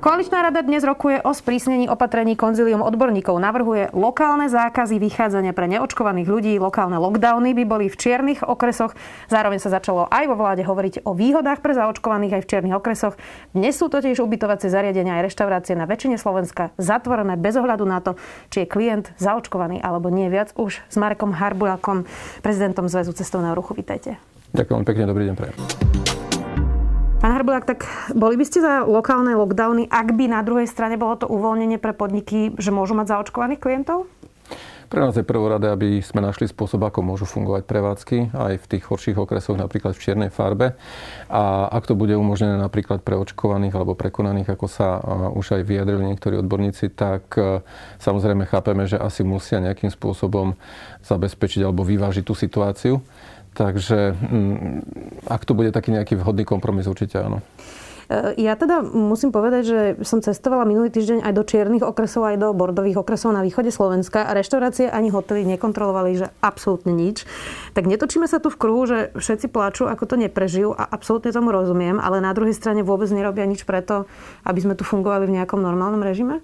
Koaličná rada dnes rokuje o sprísnení opatrení konzilium odborníkov. Navrhuje lokálne zákazy vychádzania pre neočkovaných ľudí. Lokálne lockdowny by boli v čiernych okresoch. Zároveň sa začalo aj vo vláde hovoriť o výhodách pre zaočkovaných aj v čiernych okresoch. Dnes sú totiž ubytovacie zariadenia aj reštaurácie na väčšine Slovenska zatvorené bez ohľadu na to, či je klient zaočkovaný alebo nie. Viac už s Marekom Harbulakom, prezidentom Zväzu cestovného ruchu. Vítajte. Ďakujem pekne, dobrý deň prajem. Pán Harbulák, tak boli by ste za lokálne lockdowny, ak by na druhej strane bolo to uvoľnenie pre podniky, že môžu mať zaočkovaných klientov? Pre nás je prvorade, aby sme našli spôsob, ako môžu fungovať prevádzky aj v tých horších okresoch, napríklad v čiernej farbe. A ak to bude umožnené napríklad pre očkovaných alebo prekonaných, ako sa už aj vyjadrili niektorí odborníci, tak e, samozrejme chápeme, že asi musia nejakým spôsobom zabezpečiť alebo vyvážiť tú situáciu. Takže mm, ak to bude taký nejaký vhodný kompromis, určite áno. E, ja teda musím povedať, že som cestovala minulý týždeň aj do čiernych okresov, aj do bordových okresov na východe Slovenska a reštaurácie ani hotely nekontrolovali, že absolútne nič. Tak netočíme sa tu v kruhu, že všetci pláču, ako to neprežijú a absolútne tomu rozumiem, ale na druhej strane vôbec nerobia nič preto, aby sme tu fungovali v nejakom normálnom režime?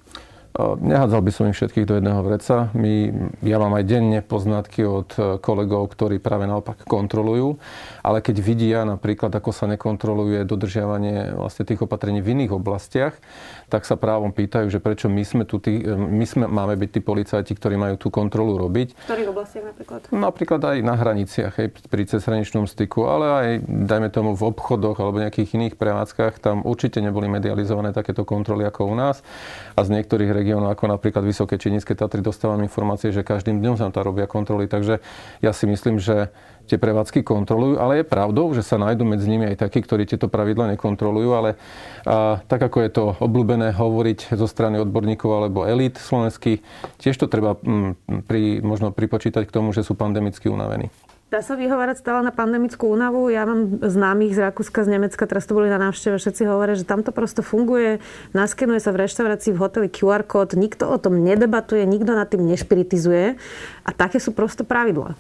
Nehádzal by som ich všetkých do jedného vreca. My, ja mám aj denne poznatky od e, kolegov, ktorí práve naopak kontrolujú, ale keď vidia napríklad, ako sa nekontroluje dodržiavanie vlastne tých opatrení v iných oblastiach, tak sa právom pýtajú, že prečo my sme tu, tí, e, my sme, máme byť tí policajti, ktorí majú tú kontrolu robiť. V ktorých oblastiach napríklad? Napríklad aj na hraniciach, aj pri cezhraničnom styku, ale aj, dajme tomu, v obchodoch alebo nejakých iných prevádzkach. Tam určite neboli medializované takéto kontroly ako u nás. A z niektorých regiónov, ako napríklad Vysoké či Nízke Tatry, dostávam informácie, že každým dňom sa tam robia kontroly. Takže ja si myslím, že tie prevádzky kontrolujú, ale je pravdou, že sa nájdú medzi nimi aj takí, ktorí tieto pravidla nekontrolujú, ale a, tak ako je to obľúbené hovoriť zo strany odborníkov alebo elít slovenských, tiež to treba m, pri, možno pripočítať k tomu, že sú pandemicky unavení. Dá sa vyhovárať stále na pandemickú únavu. Ja mám známych z Rakúska, z Nemecka, teraz to boli na návšteve, všetci hovoria, že tam to prosto funguje. Naskenuje sa v reštaurácii, v hoteli QR kód, nikto o tom nedebatuje, nikto nad tým nešpiritizuje. A také sú prosto pravidla.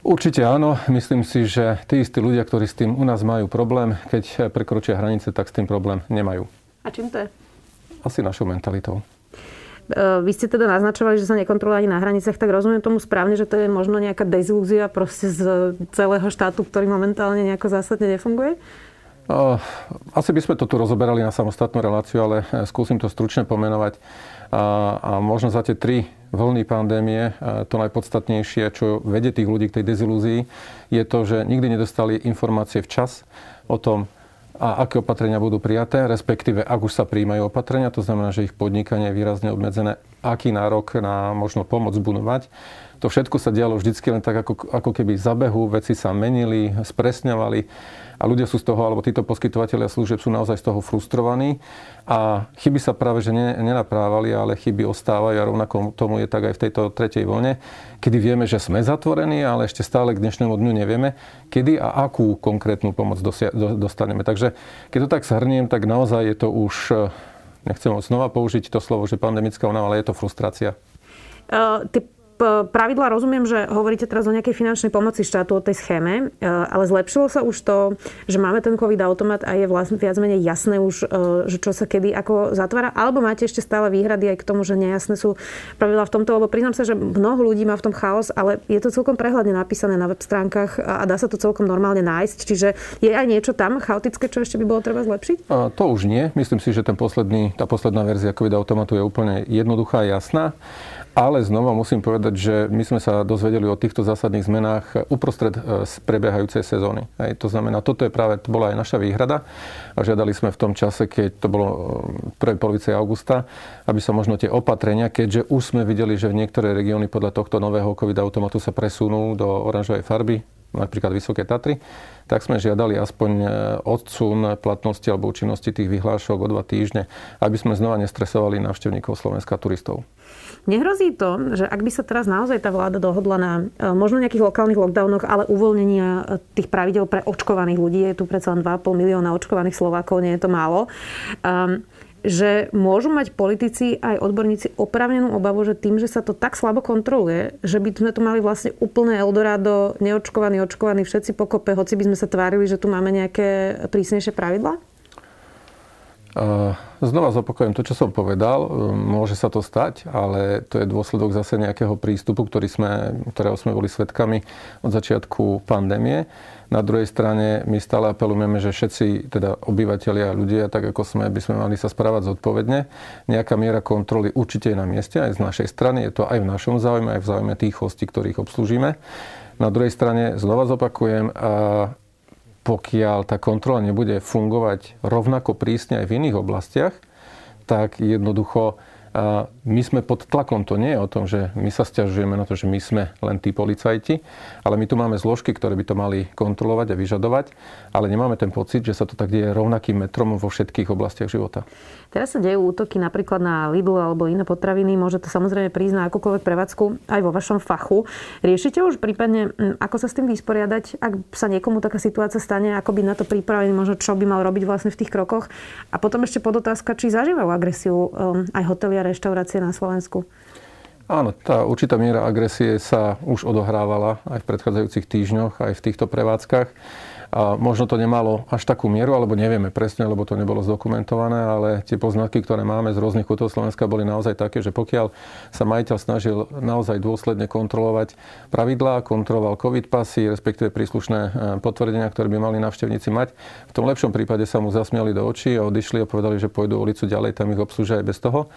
Určite áno. Myslím si, že tí istí ľudia, ktorí s tým u nás majú problém, keď prekročia hranice, tak s tým problém nemajú. A čím to je? Asi našou mentalitou. E, vy ste teda naznačovali, že sa nekontroluje ani na hraniciach, tak rozumiem tomu správne, že to je možno nejaká dezilúzia proste z celého štátu, ktorý momentálne nejako zásadne nefunguje? Asi by sme to tu rozoberali na samostatnú reláciu, ale e, skúsim to stručne pomenovať. A, možno za tie tri vlny pandémie e, to najpodstatnejšie, čo vedie tých ľudí k tej dezilúzii, je to, že nikdy nedostali informácie včas o tom, a aké opatrenia budú prijaté, respektíve ak už sa príjmajú opatrenia, to znamená, že ich podnikanie je výrazne obmedzené, aký nárok na možno pomoc budú mať. To všetko sa dialo vždycky len tak, ako, ako keby za behu, veci sa menili, spresňovali a ľudia sú z toho, alebo títo poskytovateľia služieb sú naozaj z toho frustrovaní a chyby sa práve že nenaprávali, ale chyby ostávajú a rovnako tomu je tak aj v tejto tretej vlne, kedy vieme, že sme zatvorení, ale ešte stále k dnešnému dňu nevieme, kedy a akú konkrétnu pomoc dosia- dostaneme. Takže keď to tak shrniem, tak naozaj je to už, nechcem znova použiť to slovo, že pandemická únava, ale je to frustrácia. Uh, ty pravidla rozumiem, že hovoríte teraz o nejakej finančnej pomoci štátu o tej schéme, e, ale zlepšilo sa už to, že máme ten COVID automat a je vlastne viac menej jasné už, e, že čo sa kedy ako zatvára, alebo máte ešte stále výhrady aj k tomu, že nejasné sú pravidla v tomto, lebo priznám sa, že mnoho ľudí má v tom chaos, ale je to celkom prehľadne napísané na web stránkach a dá sa to celkom normálne nájsť. Čiže je aj niečo tam chaotické, čo ešte by bolo treba zlepšiť? A to už nie. Myslím si, že ten posledný, tá posledná verzia COVID automatu je úplne jednoduchá a jasná. Ale znova musím povedať, že my sme sa dozvedeli o týchto zásadných zmenách uprostred e, prebiehajúcej sezóny. Hej, to znamená, toto je práve, to bola aj naša výhrada a žiadali sme v tom čase, keď to bolo v e, prvej polovici augusta, aby sa možno tie opatrenia, keďže už sme videli, že v niektoré regióny podľa tohto nového COVID automatu sa presunú do oranžovej farby, napríklad Vysoké Tatry, tak sme žiadali aspoň e, odsun platnosti alebo účinnosti tých vyhlášok o dva týždne, aby sme znova nestresovali návštevníkov Slovenska turistov. Nehrozí to, že ak by sa teraz naozaj tá vláda dohodla na e, možno nejakých lokálnych lockdownoch, ale uvoľnenia e, tých pravidel pre očkovaných ľudí, je tu predsa len 2,5 milióna očkovaných Slovákov, nie je to málo, um, že môžu mať politici aj odborníci opravnenú obavu, že tým, že sa to tak slabo kontroluje, že by sme tu mali vlastne úplné Eldorado, neočkovaní, očkovaní, všetci pokope, hoci by sme sa tvárili, že tu máme nejaké prísnejšie pravidlá? Znova zopakujem to, čo som povedal. Môže sa to stať, ale to je dôsledok zase nejakého prístupu, ktorý sme, ktorého sme boli svetkami od začiatku pandémie. Na druhej strane my stále apelujeme, že všetci teda obyvateľia a ľudia, tak ako sme, by sme mali sa správať zodpovedne. Nejaká miera kontroly určite je na mieste aj z našej strany. Je to aj v našom záujme, aj v záujme tých hostí, ktorých obslúžime. Na druhej strane, znova zopakujem, pokiaľ tá kontrola nebude fungovať rovnako prísne aj v iných oblastiach, tak jednoducho my sme pod tlakom. To nie je o tom, že my sa stiažujeme na to, že my sme len tí policajti, ale my tu máme zložky, ktoré by to mali kontrolovať a vyžadovať, ale nemáme ten pocit, že sa to tak deje rovnakým metrom vo všetkých oblastiach života. Teraz sa dejú útoky napríklad na Lidl alebo iné potraviny. Môže to samozrejme prísť na akúkoľvek prevádzku aj vo vašom fachu. Riešite už prípadne, hm, ako sa s tým vysporiadať, ak sa niekomu taká situácia stane, ako by na to pripravený, možno čo by mal robiť vlastne v tých krokoch. A potom ešte podotázka, či zažívajú agresiu hm, aj hotely a reštaurácie na Slovensku. Áno, tá určitá miera agresie sa už odohrávala aj v predchádzajúcich týždňoch, aj v týchto prevádzkach. A možno to nemalo až takú mieru, alebo nevieme presne, lebo to nebolo zdokumentované, ale tie poznatky, ktoré máme z rôznych kútov Slovenska, boli naozaj také, že pokiaľ sa majiteľ snažil naozaj dôsledne kontrolovať pravidlá, kontroloval COVID pasy, respektíve príslušné e, potvrdenia, ktoré by mali navštevníci mať, v tom lepšom prípade sa mu zasmiali do očí a odišli a povedali, že pôjdu ulicu ďalej, tam ich obslúžia aj bez toho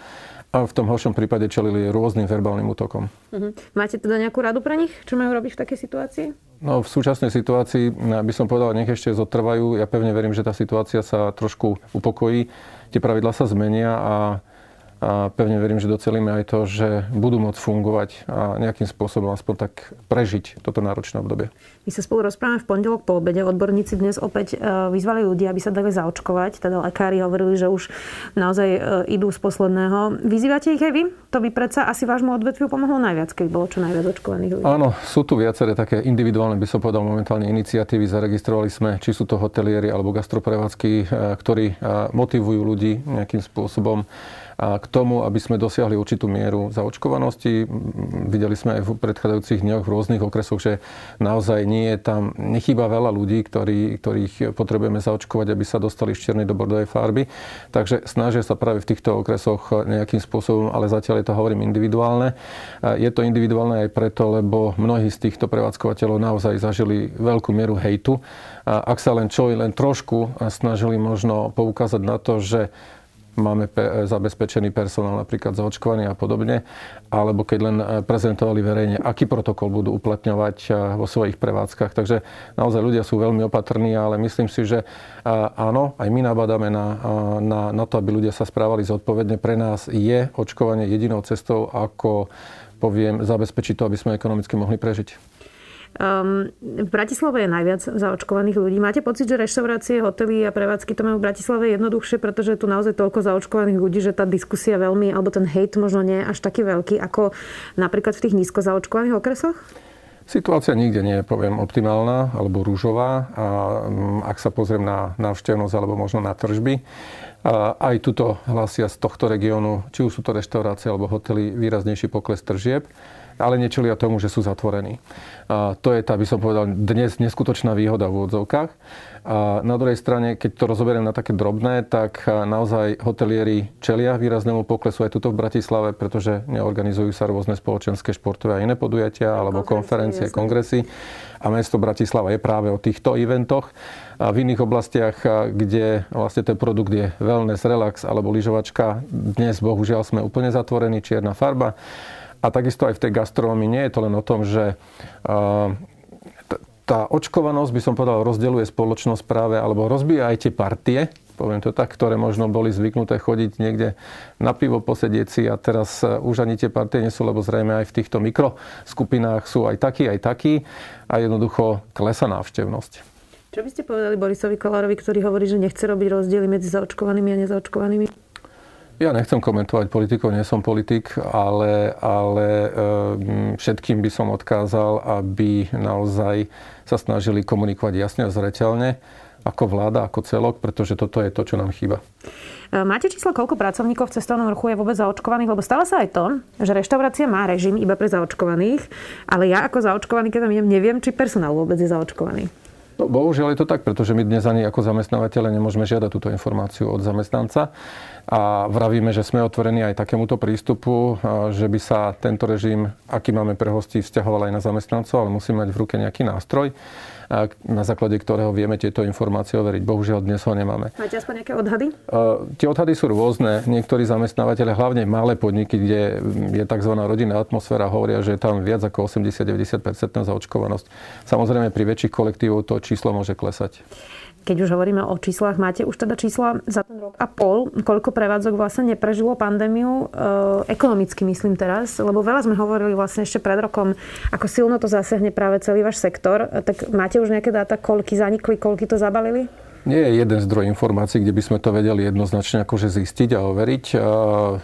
a v tom horšom prípade čelili rôznym verbálnym útokom. Uh-huh. Máte teda nejakú radu pre nich, čo majú robiť v takej situácii? No, v súčasnej situácii by som povedal, nech ešte zotrvajú. Ja pevne verím, že tá situácia sa trošku upokojí. Tie pravidla sa zmenia a a pevne verím, že docelíme aj to, že budú môcť fungovať a nejakým spôsobom aspoň tak prežiť toto náročné obdobie. My sa spolu rozprávame v pondelok po obede. Odborníci dnes opäť e, vyzvali ľudí, aby sa dali zaočkovať. Teda lekári hovorili, že už naozaj e, idú z posledného. Vyzývate ich aj vy? To by predsa asi vášmu odvetviu pomohlo najviac, keď bolo čo najviac očkovaných ľudí. Áno, sú tu viaceré také individuálne, by som povedal momentálne iniciatívy. Zaregistrovali sme, či sú to hotelieri alebo gastroprevádzky, e, ktorí motivujú ľudí nejakým spôsobom a k tomu, aby sme dosiahli určitú mieru zaočkovanosti. Videli sme aj v predchádzajúcich dňoch v rôznych okresoch, že naozaj nie je tam, nechýba veľa ľudí, ktorí, ktorých potrebujeme zaočkovať, aby sa dostali z čiernej do bordovej farby. Takže snažia sa práve v týchto okresoch nejakým spôsobom, ale zatiaľ je to hovorím individuálne. Je to individuálne aj preto, lebo mnohí z týchto prevádzkovateľov naozaj zažili veľkú mieru hejtu. Ak sa len čo, len trošku snažili možno poukázať na to, že máme zabezpečený personál napríklad zaočkovaný a podobne, alebo keď len e, prezentovali verejne, aký protokol budú uplatňovať e, vo svojich prevádzkach. Takže naozaj ľudia sú veľmi opatrní, ale myslím si, že e, áno, aj my nabadáme na, na, na to, aby ľudia sa správali zodpovedne. Pre nás je očkovanie jedinou cestou, ako poviem, zabezpečiť to, aby sme ekonomicky mohli prežiť. Um, v Bratislave je najviac zaočkovaných ľudí. Máte pocit, že reštaurácie, hotely a prevádzky to majú v Bratislave jednoduchšie, pretože je tu naozaj toľko zaočkovaných ľudí, že tá diskusia veľmi, alebo ten hate možno nie je až taký veľký, ako napríklad v tých nízko zaočkovaných okresoch? Situácia nikde nie je, poviem, optimálna alebo rúžová. A mm, ak sa pozriem na návštevnosť alebo možno na tržby, aj tuto hlasia z tohto regiónu, či už sú to reštaurácie alebo hotely, výraznejší pokles tržieb ale nečelia tomu, že sú zatvorení. A to je tá, by som povedal, dnes neskutočná výhoda v úvodzovkách. A na druhej strane, keď to rozoberiem na také drobné, tak naozaj hotelieri čelia výraznému poklesu aj tuto v Bratislave, pretože neorganizujú sa rôzne spoločenské športové a iné podujatia alebo konferencie, kongresy. A mesto Bratislava je práve o týchto eventoch. A v iných oblastiach, kde vlastne ten produkt je wellness, relax alebo lyžovačka, dnes bohužiaľ sme úplne zatvorení, čierna farba. A takisto aj v tej gastronómii nie je to len o tom, že tá očkovanosť, by som povedal, rozdeľuje spoločnosť práve, alebo rozbíja aj tie partie, poviem to tak, ktoré možno boli zvyknuté chodiť niekde na pivo posedieť si a teraz e, už ani tie partie nie sú, lebo zrejme aj v týchto mikroskupinách sú aj takí, aj takí a jednoducho klesa návštevnosť. Čo by ste povedali Borisovi Kolárovi, ktorý hovorí, že nechce robiť rozdiely medzi zaočkovanými a nezaočkovanými? Ja nechcem komentovať politikov, nie som politik, ale, ale ehm, všetkým by som odkázal, aby naozaj sa snažili komunikovať jasne a zreteľne ako vláda, ako celok, pretože toto je to, čo nám chýba. E, máte číslo, koľko pracovníkov v cestovnom ruchu je vôbec zaočkovaných? Lebo stáva sa aj to, že reštaurácia má režim iba pre zaočkovaných, ale ja ako zaočkovaný, keď tam idem, neviem, či personál vôbec je zaočkovaný. No, bohužiaľ je to tak, pretože my dnes ani ako zamestnávateľe nemôžeme žiadať túto informáciu od zamestnanca a vravíme, že sme otvorení aj takémuto prístupu, že by sa tento režim, aký máme pre hostí, vzťahoval aj na zamestnancov, ale musíme mať v ruke nejaký nástroj na základe ktorého vieme tieto informácie overiť. Bohužiaľ dnes ho nemáme. Máte aspoň nejaké odhady? Tie odhady sú rôzne. Niektorí zamestnávateľe, hlavne malé podniky, kde je tzv. rodinná atmosféra, hovoria, že je tam viac ako 80-90% zaočkovanosť. Samozrejme, pri väčších kolektívov to číslo môže klesať keď už hovoríme o číslach, máte už teda čísla za ten rok a pol, koľko prevádzok vlastne neprežilo pandémiu, e, ekonomicky myslím teraz, lebo veľa sme hovorili vlastne ešte pred rokom, ako silno to zasiahne práve celý váš sektor, tak máte už nejaké dáta, koľky zanikli, koľky to zabalili? Nie je jeden zdroj informácií, kde by sme to vedeli jednoznačne akože zistiť a overiť.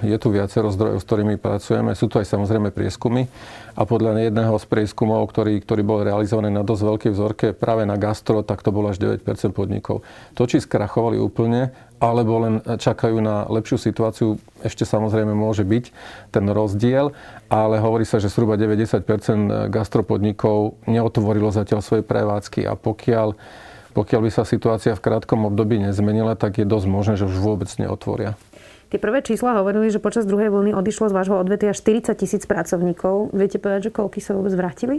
Je tu viacero zdrojov, s ktorými pracujeme. Sú tu aj samozrejme prieskumy. A podľa jedného z prieskumov, ktorý, ktorý bol realizovaný na dosť veľkej vzorke práve na gastro, tak to bolo až 9% podnikov. To, či skrachovali úplne, alebo len čakajú na lepšiu situáciu, ešte samozrejme môže byť ten rozdiel, ale hovorí sa, že zhruba 90% gastropodnikov neotvorilo zatiaľ svoje prevádzky a pokiaľ pokiaľ by sa situácia v krátkom období nezmenila, tak je dosť možné, že už vôbec neotvoria. Tie prvé čísla hovorili, že počas druhej vlny odišlo z vášho odvetia 40 tisíc pracovníkov. Viete povedať, že koľky sa vôbec vrátili?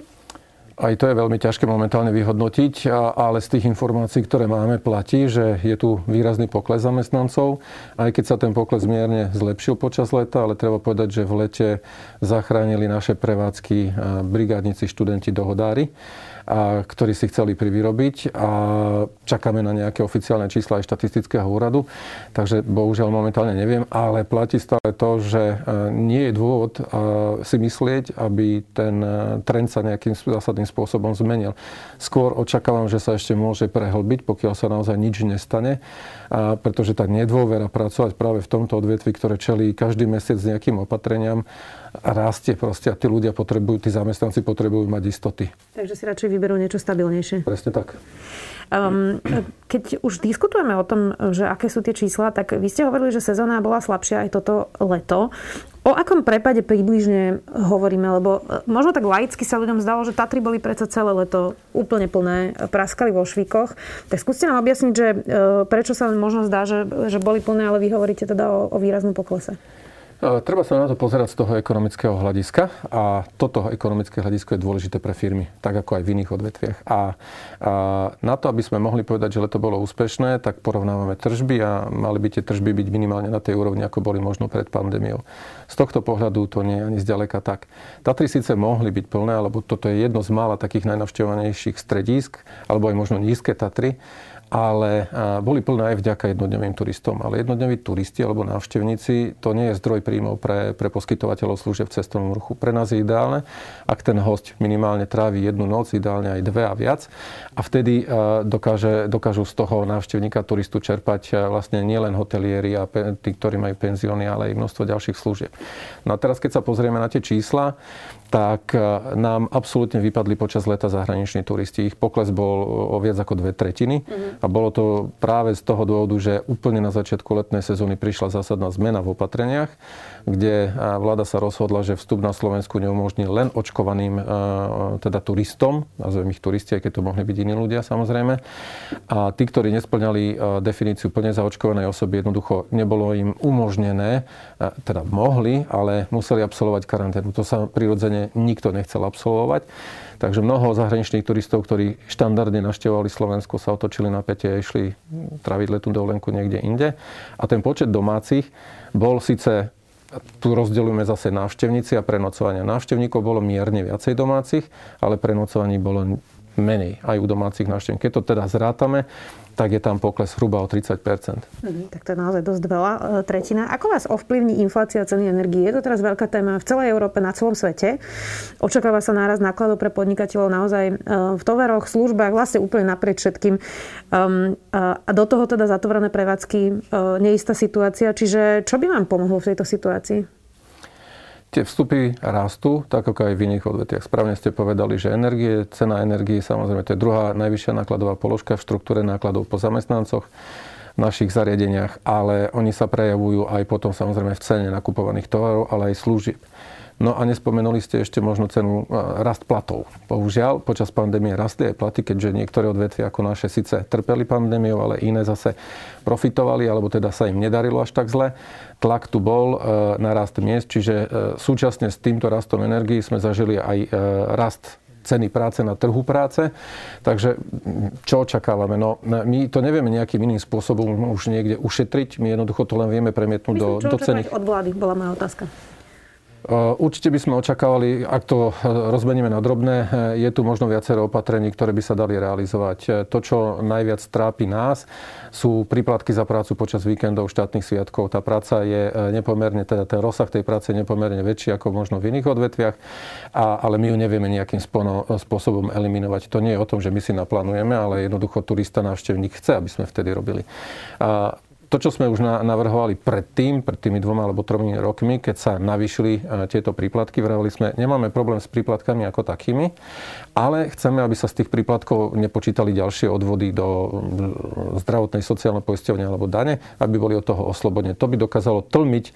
Aj to je veľmi ťažké momentálne vyhodnotiť, ale z tých informácií, ktoré máme, platí, že je tu výrazný pokles zamestnancov. Aj keď sa ten pokles mierne zlepšil počas leta, ale treba povedať, že v lete zachránili naše prevádzky brigádnici, študenti, dohodári a, ktorí si chceli privyrobiť a čakáme na nejaké oficiálne čísla aj štatistického úradu, takže bohužiaľ momentálne neviem, ale platí stále to, že e, nie je dôvod e, si myslieť, aby ten e, trend sa nejakým zásadným spôsobom zmenil. Skôr očakávam, že sa ešte môže prehlbiť, pokiaľ sa naozaj nič nestane, pretože tá nedôvera pracovať práve v tomto odvetvi, ktoré čelí každý mesiac s nejakým opatreniam, rastie proste a tí ľudia potrebujú, tí zamestnanci potrebujú mať istoty. Takže si radšej vyberú niečo stabilnejšie. Presne tak. Um, keď už diskutujeme o tom, že aké sú tie čísla, tak vy ste hovorili, že sezóna bola slabšia aj toto leto. O akom prepade približne hovoríme? Lebo e, možno tak laicky sa ľuďom zdalo, že Tatry boli predsa celé leto úplne plné, praskali vo švíkoch. Tak skúste nám objasniť, že e, prečo sa možno zdá, že, že boli plné, ale vy hovoríte teda o, o výraznom poklese. Treba sa na to pozerať z toho ekonomického hľadiska a toto ekonomické hľadisko je dôležité pre firmy, tak ako aj v iných odvetviach. A, a na to, aby sme mohli povedať, že leto bolo úspešné, tak porovnávame tržby a mali by tie tržby byť minimálne na tej úrovni, ako boli možno pred pandémiou. Z tohto pohľadu to nie je ani zďaleka tak. Tatry síce mohli byť plné, alebo toto je jedno z mála takých najnavštevovanejších stredísk, alebo aj možno nízke Tatry, ale boli plné aj vďaka jednodňovým turistom. Ale jednodňoví turisti alebo návštevníci to nie je zdroj príjmov pre, pre poskytovateľov služieb v cestovnom ruchu. Pre nás je ideálne, ak ten host minimálne trávi jednu noc, ideálne aj dve a viac. A vtedy dokáže, dokážu z toho návštevníka turistu čerpať vlastne nielen hotelieri a tí, ktorí majú penzióny, ale aj množstvo ďalších služieb. No a teraz, keď sa pozrieme na tie čísla, tak nám absolútne vypadli počas leta zahraniční turisti. Ich pokles bol o viac ako dve tretiny. Mm-hmm. A bolo to práve z toho dôvodu, že úplne na začiatku letnej sezóny prišla zásadná zmena v opatreniach, kde vláda sa rozhodla, že vstup na Slovensku neumožní len očkovaným teda turistom, nazvem ich turisti, aj keď to mohli byť iní ľudia samozrejme. A tí, ktorí nesplňali definíciu plne zaočkovanej osoby, jednoducho nebolo im umožnené, teda mohli, ale museli absolvovať karanténu. To sa prirodzene nikto nechcel absolvovať. Takže mnoho zahraničných turistov, ktorí štandardne naštevovali Slovensko, sa otočili na pete a išli traviť letú dovolenku niekde inde. A ten počet domácich bol síce tu rozdeľujeme zase návštevníci a prenocovania. Návštevníkov bolo mierne viacej domácich, ale prenocovaní bolo menej aj u domácich návštevníkov. Keď to teda zrátame, tak je tam pokles hruba o 30 mm, Tak to je naozaj dosť veľa, e, tretina. Ako vás ovplyvní inflácia ceny energie? Je to teraz veľká téma v celej Európe, na celom svete. Očakáva sa náraz nákladov pre podnikateľov naozaj e, v tovaroch, službách, vlastne úplne naprieč všetkým. Um, a do toho teda zatvorené prevádzky, e, neistá situácia. Čiže čo by vám pomohlo v tejto situácii? Tie vstupy rastú, tak ako aj v iných odvetviach. Správne ste povedali, že energie, cena energie, samozrejme, to je druhá najvyššia nákladová položka v štruktúre nákladov po zamestnancoch v našich zariadeniach, ale oni sa prejavujú aj potom samozrejme v cene nakupovaných tovarov, ale aj služieb. No a nespomenuli ste ešte možno cenu e, rast platov. Bohužiaľ, počas pandémie rastli aj platy, keďže niektoré odvetvia ako naše síce trpeli pandémiou, ale iné zase profitovali, alebo teda sa im nedarilo až tak zle. Tlak tu bol e, na rast miest, čiže e, súčasne s týmto rastom energii sme zažili aj rast ceny práce na trhu práce. Takže čo očakávame? No, my to nevieme nejakým iným spôsobom už niekde ušetriť. My jednoducho to len vieme premietnúť Myslím, do, do ceny. od vlády, bola moja otázka. Určite by sme očakávali, ak to rozmeníme na drobné, je tu možno viacero opatrení, ktoré by sa dali realizovať. To, čo najviac trápi nás, sú príplatky za prácu počas víkendov, štátnych sviatkov. Tá práca je nepomerne, teda ten rozsah tej práce je nepomerne väčší ako možno v iných odvetviach, a, ale my ju nevieme nejakým spôsobom eliminovať. To nie je o tom, že my si naplánujeme, ale jednoducho turista návštevník chce, aby sme vtedy robili. A to, čo sme už navrhovali predtým, pred tými dvoma alebo tromi rokmi, keď sa navýšili e, tieto príplatky, vravili sme, nemáme problém s príplatkami ako takými, ale chceme, aby sa z tých príplatkov nepočítali ďalšie odvody do zdravotnej sociálnej poisťovne alebo dane, aby boli od toho oslobodne. To by dokázalo tlmiť e,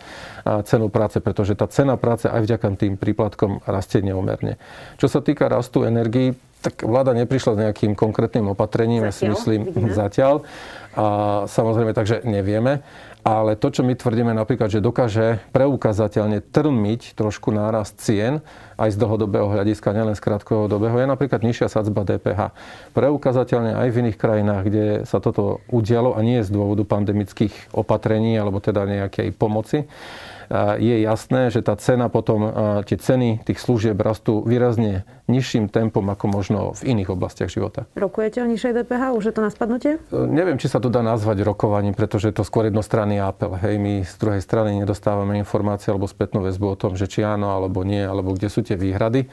cenu práce, pretože tá cena práce aj vďaka tým príplatkom rastie neumerne. Čo sa týka rastu energii, tak vláda neprišla s nejakým konkrétnym opatrením, zatiaľ, ja si myslím, vidíme. zatiaľ. A samozrejme, takže nevieme. Ale to, čo my tvrdíme napríklad, že dokáže preukázateľne trmiť trošku nárast cien aj z dlhodobého hľadiska, nielen z krátkodobého, je napríklad nižšia sadzba DPH. Preukázateľne aj v iných krajinách, kde sa toto udialo a nie z dôvodu pandemických opatrení alebo teda nejakej pomoci, je jasné, že tá cena potom, tie ceny tých služieb rastú výrazne nižším tempom ako možno v iných oblastiach života. Rokujete o nižšej DPH? Už je to na spadnutie? E, neviem, či sa to dá nazvať rokovaním, pretože je to skôr jednostranný apel. Hej, my z druhej strany nedostávame informácie alebo spätnú väzbu o tom, že či áno alebo nie, alebo kde sú tie výhrady.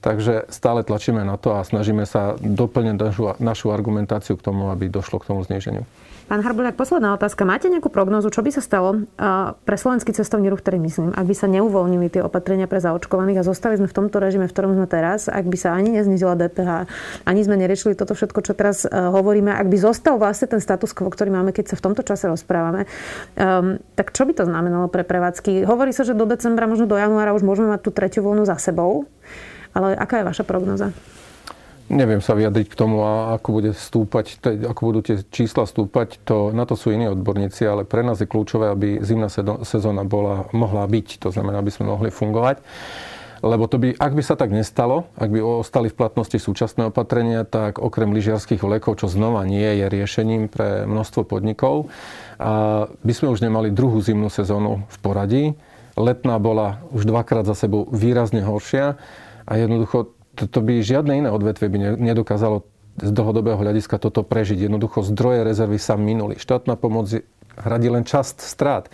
Takže stále tlačíme na to a snažíme sa doplniť našu, našu argumentáciu k tomu, aby došlo k tomu zníženiu. Pán Harbuľák, posledná otázka. Máte nejakú prognozu, čo by sa stalo pre slovenský cestovný ruch, ktorý myslím, ak by sa neuvoľnili tie opatrenia pre zaočkovaných a zostali sme v tomto režime, v ktorom sme teraz, ak by sa ani neznižila DPH, ani sme neriešili toto všetko, čo teraz hovoríme, ak by zostal vlastne ten status quo, ktorý máme, keď sa v tomto čase rozprávame, um, tak čo by to znamenalo pre prevádzky? Hovorí sa, že do decembra, možno do januára už môžeme mať tú tretiu vlnu za sebou, ale aká je vaša prognoza? Neviem sa vyjadriť k tomu, ako bude stúpať, ako budú tie čísla stúpať, to, na to sú iní odborníci, ale pre nás je kľúčové, aby zimná sezóna bola, mohla byť, to znamená, aby sme mohli fungovať. Lebo to by, ak by sa tak nestalo, ak by ostali v platnosti súčasné opatrenia, tak okrem lyžiarských vlekov, čo znova nie je riešením pre množstvo podnikov, a by sme už nemali druhú zimnú sezónu v poradí. Letná bola už dvakrát za sebou výrazne horšia a jednoducho to, by žiadne iné odvetvie by nedokázalo z dlhodobého hľadiska toto prežiť. Jednoducho zdroje rezervy sa minuli. Štátna pomoc hradí len časť strát.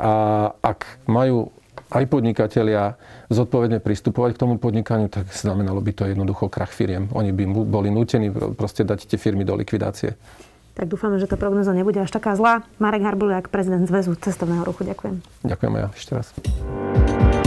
A ak majú aj podnikatelia zodpovedne pristupovať k tomu podnikaniu, tak znamenalo by to jednoducho krach firiem. Oni by boli nútení proste dať tie firmy do likvidácie. Tak dúfame, že tá prognoza nebude až taká zlá. Marek Harbuliak, prezident Zväzu cestovného ruchu. Ďakujem. Ďakujem ja ešte raz.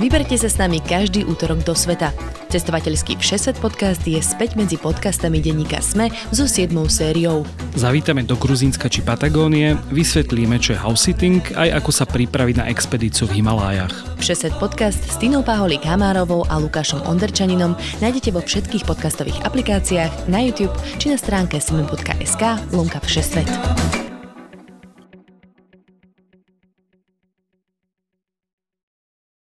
Vyberte sa s nami každý útorok do sveta. Cestovateľský Všeset podcast je späť medzi podcastami denníka Sme so 7. sériou. Zavítame do Gruzínska či Patagónie, vysvetlíme, čo je house sitting, aj ako sa pripraviť na expedíciu v Himalájach. Všeset podcast s Tinou Paholik Hamárovou a Lukášom Onderčaninom nájdete vo všetkých podcastových aplikáciách, na YouTube či na stránke sme.sk lomka Všesvet.